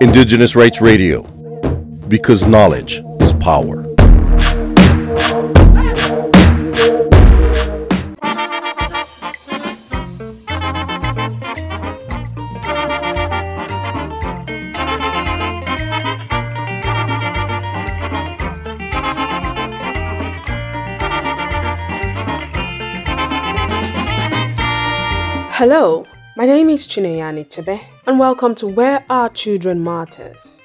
Indigenous Rights Radio, because knowledge is power. Hello, my name is Chineyani Chebe, and welcome to Where Our Children Matters?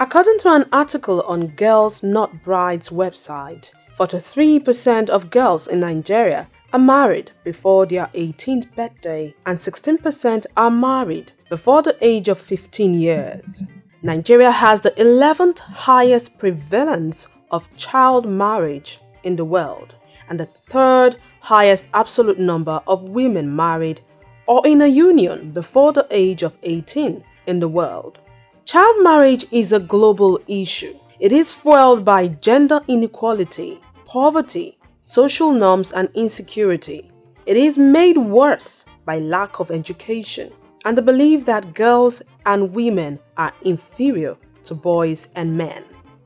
According to an article on Girls Not Brides website, 43% of girls in Nigeria are married before their 18th birthday and 16% are married before the age of 15 years. Nigeria has the 11th highest prevalence of child marriage in the world and the third highest absolute number of women married or in a union before the age of 18 in the world. Child marriage is a global issue. It is fueled by gender inequality, poverty, social norms, and insecurity. It is made worse by lack of education and the belief that girls and women are inferior to boys and men.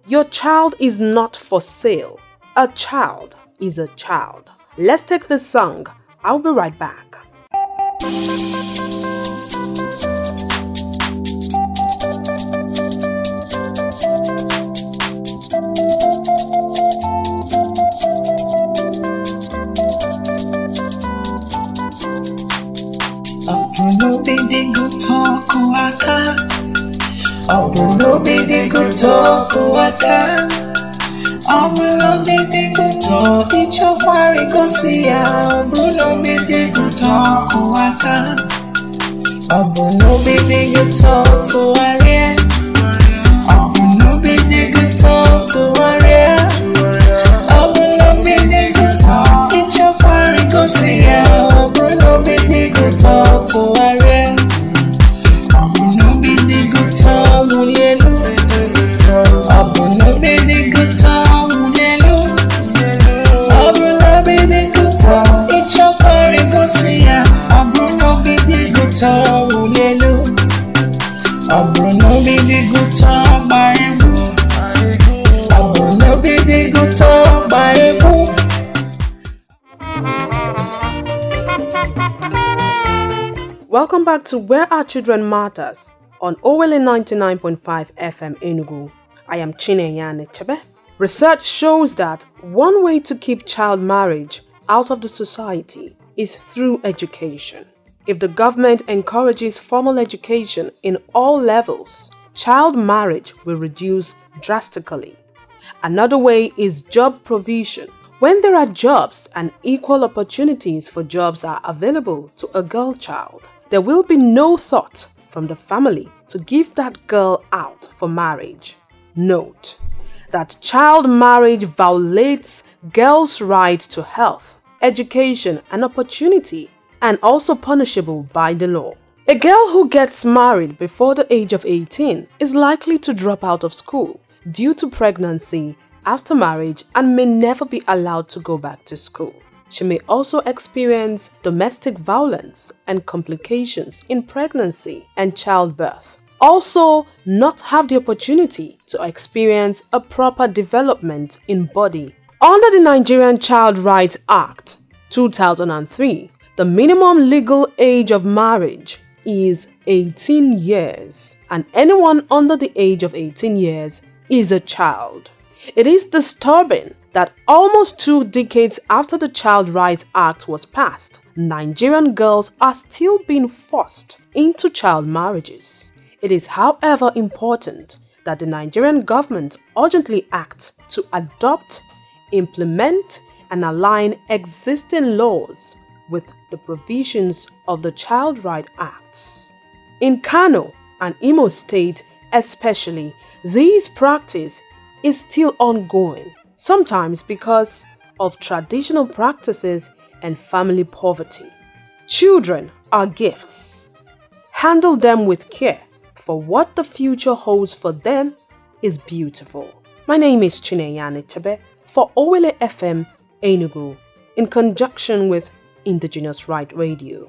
Your child is not for sale. A child is a child. Let's take this song. I'll be right back. Ọbụlụbidigo tọkụ aka Ọbụlụbidigo tọkụ aka Ọbụlụbidigo tọ ịchọkwara igosi ya. Ọbụlụbidigo tọkụ aka Ọbụlụbidigo tọ tụgharịa back to Where Our Children Matters on Owelle 99.5 FM Enugu. I am Chineyane Chebe. Research shows that one way to keep child marriage out of the society is through education. If the government encourages formal education in all levels, child marriage will reduce drastically. Another way is job provision. When there are jobs and equal opportunities for jobs are available to a girl child, there will be no thought from the family to give that girl out for marriage. Note that child marriage violates girls' right to health, education, and opportunity, and also punishable by the law. A girl who gets married before the age of 18 is likely to drop out of school due to pregnancy after marriage and may never be allowed to go back to school. She may also experience domestic violence and complications in pregnancy and childbirth. Also, not have the opportunity to experience a proper development in body. Under the Nigerian Child Rights Act 2003, the minimum legal age of marriage is 18 years, and anyone under the age of 18 years is a child. It is disturbing that almost two decades after the Child Rights Act was passed, Nigerian girls are still being forced into child marriages. It is, however, important that the Nigerian government urgently act to adopt, implement, and align existing laws with the provisions of the Child Rights Acts. In Kano and Imo State, especially, this practice is still ongoing, sometimes because of traditional practices and family poverty. Children are gifts. Handle them with care, for what the future holds for them is beautiful. My name is Chineyane Chebe for Owelle FM Enugu, in conjunction with Indigenous Right Radio.